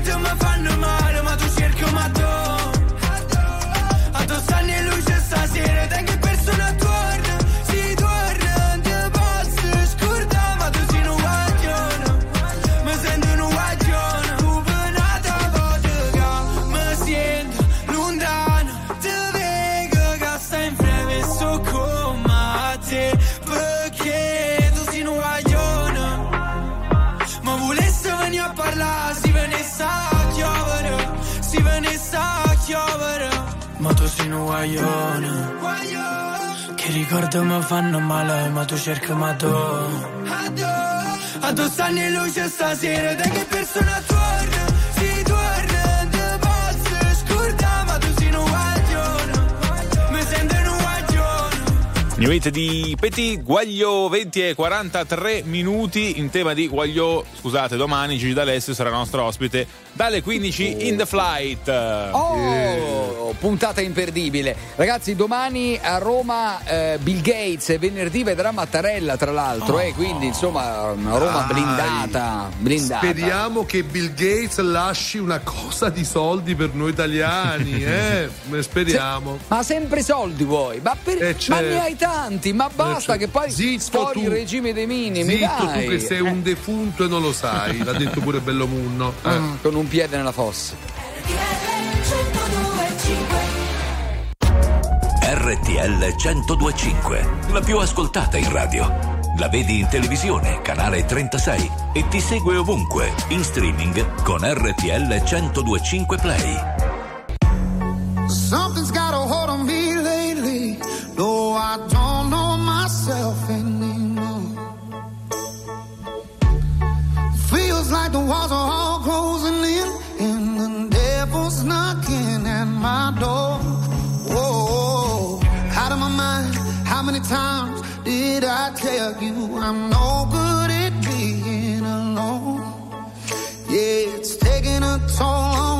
ricordi mi fanno male ma tu cerchi ma tu A tu stanno in luce stasera Da che guaglione, che ricordi mi fanno male, ma tu cerchi ma tu. A tu stanno in luce stasera, da che persona torna, New hit di Petit Guaglio 20 e 43 minuti in tema di Guaglio. Scusate, domani Gigi D'Alessio sarà nostro ospite dalle 15 in the flight. Oh, puntata imperdibile. Ragazzi, domani a Roma eh, Bill Gates venerdì vedrà Mattarella, tra l'altro, eh, quindi insomma una Roma blindata, blindata. Speriamo che Bill Gates lasci una cosa di soldi per noi italiani, eh? Speriamo. Ma sempre soldi vuoi? Ma, per- Eh, ma certo. ne hai tanti, ma basta certo. che poi sfori il regime dei minimi. Zitto dai. tu che sei un defunto e non lo sai, l'ha detto pure Bello Munno. Eh. Ah, con un piede nella fossa. RTL 1025, la più ascoltata in radio. La vedi in televisione, canale 36 e ti segue ovunque, in streaming con RTL 1025 Play. Something's got I don't know myself anymore. Feels like the walls are all closing in, and the devil's knocking at my door. Whoa, out of my mind. How many times did I tell you I'm no good at being alone? Yeah, it's taking a toll on.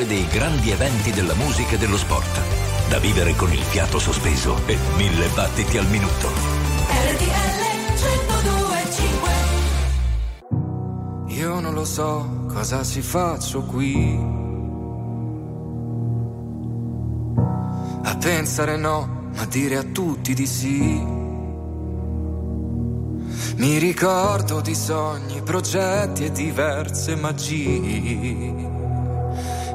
cuore dei grandi eventi della musica e dello sport. Da vivere con il fiato sospeso e mille battiti al minuto. Io non lo so cosa si faccio qui. A pensare no, ma dire a tutti di sì. Mi ricordo di sogni, progetti e diverse magie.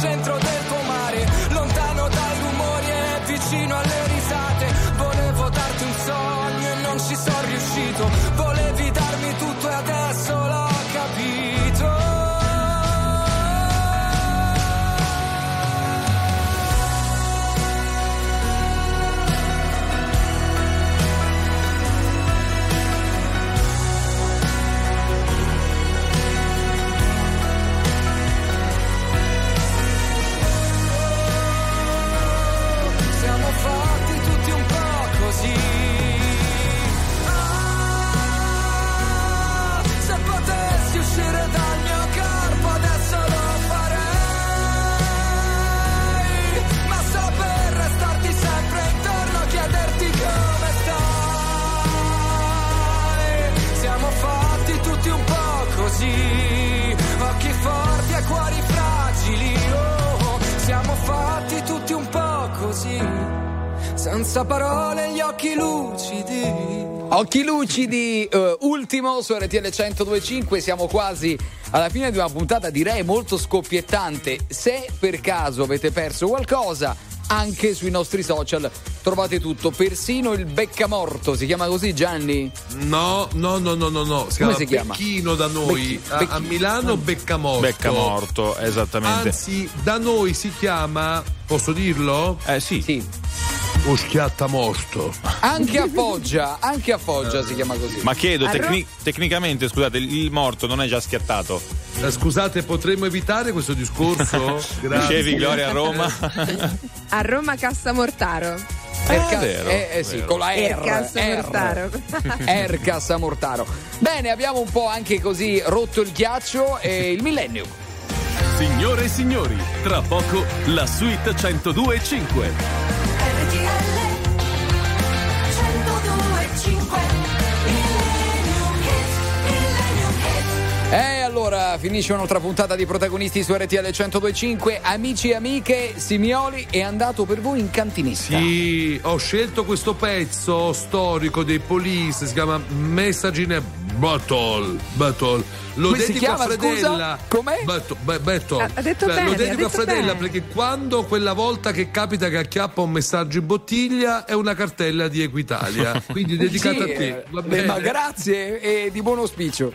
centro de senza parole gli occhi lucidi. Occhi lucidi, eh, ultimo su RTL 1025, siamo quasi alla fine di una puntata direi molto scoppiettante. Se per caso avete perso qualcosa, anche sui nostri social trovate tutto, persino il beccamorto, si chiama così Gianni? No, no, no, no, no, no. Si Come chiama si chiama? Becchino da noi. Becchi- a, a. Milano Beccamorto. Beccamorto, esattamente. Anzi, da noi si chiama, posso dirlo? Eh sì. Sì. O schiattamorto. Anche a Foggia, anche a Foggia si chiama così. Ma chiedo, tecni- tecnicamente, scusate, il morto non è già schiattato? Eh, scusate, potremmo evitare questo discorso? Grazie. Dicevi Gloria a Roma? A Roma Cassa Mortaro. Erca- vero, eh, eh sì, con la R. Ercassa R. Mortaro. Ercassa Mortaro. Bene, abbiamo un po' anche così rotto il ghiaccio e il millennio. Signore e signori, tra poco la suite 102.5. E allora finisce un'altra puntata di protagonisti su RTL 1025. Amici e amiche, Simioli è andato per voi in cantinista. Sì, ho scelto questo pezzo storico dei Police, si chiama Messagine Battle. Battle. Lo Come dedico chiama, a Fredella. Com'è? Battle, Battle. Ha- ha detto Beh, bene, Lo ha dedico a Fredella bene. perché quando quella volta che capita che acchiappa un messaggio in bottiglia è una cartella di Equitalia. Quindi dedicata Sì, a te. eh, Va bene. ma grazie e di buon auspicio.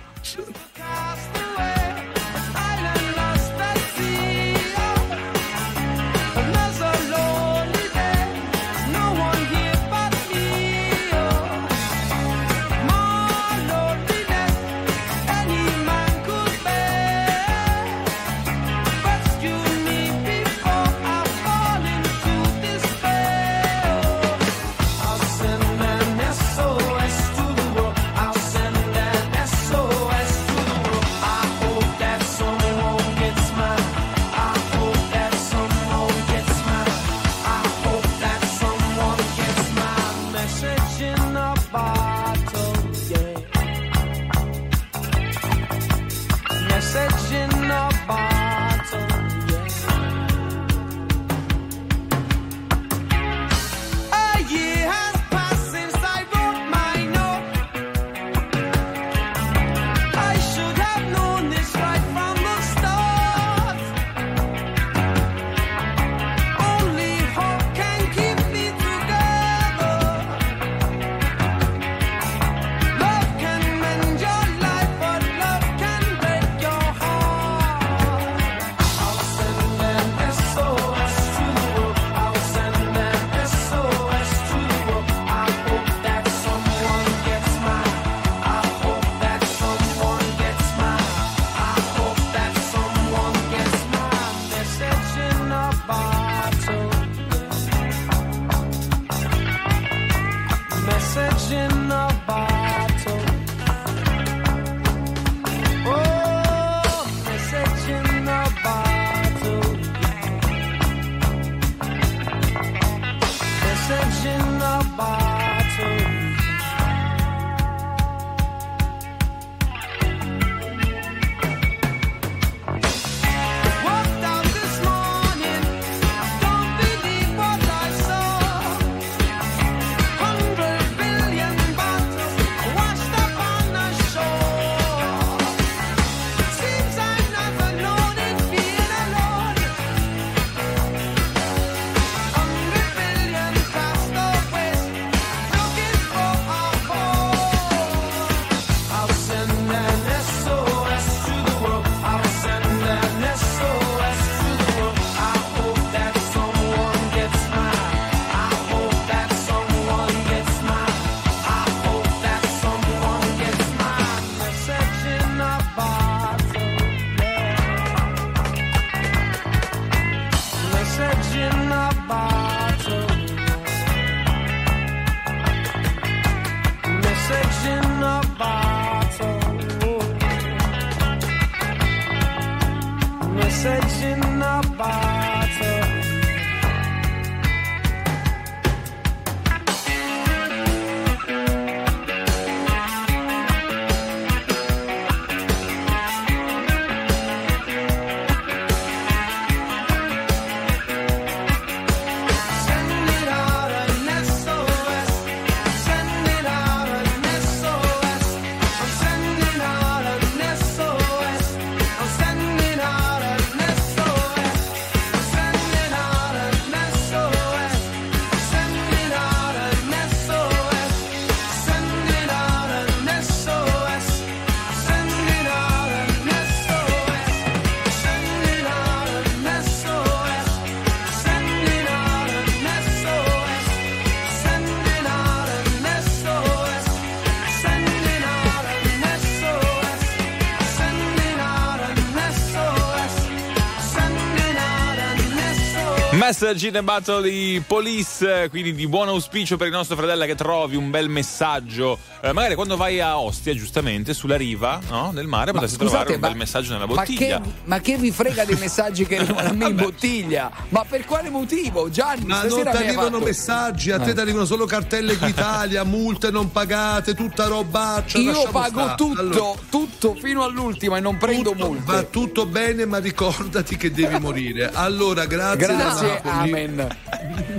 Message in a battle di police, quindi di buon auspicio per il nostro fratella che trovi un bel messaggio. Eh, magari quando vai a Ostia, giustamente, sulla riva no, del mare, Ma potresti scusate, trovare un ma- bel messaggio nella Ma bottiglia. che, ma che vi frega dei messaggi che arrivano a me in bottiglia? Ma per quale motivo? Gianni, Ma non ti arrivano fatto- messaggi, a te Eh. ti arrivano solo cartelle Equitalia, multe non pagate, tutta robaccia. Io lasciamo pago stare. tutto, Allora, tutto fino all'ultimo e non prendo multe. va tutto bene, ma ricordati che devi morire. Allora, grazie. Grazie, amen.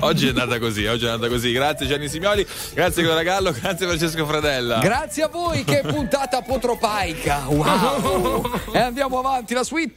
Oggi è andata così, oggi è andata così. Grazie Gianni Simioli, grazie Clara Gallo, grazie Francesco Fradella. Grazie a voi, che puntata potropaica. Wow! e andiamo avanti, la suite.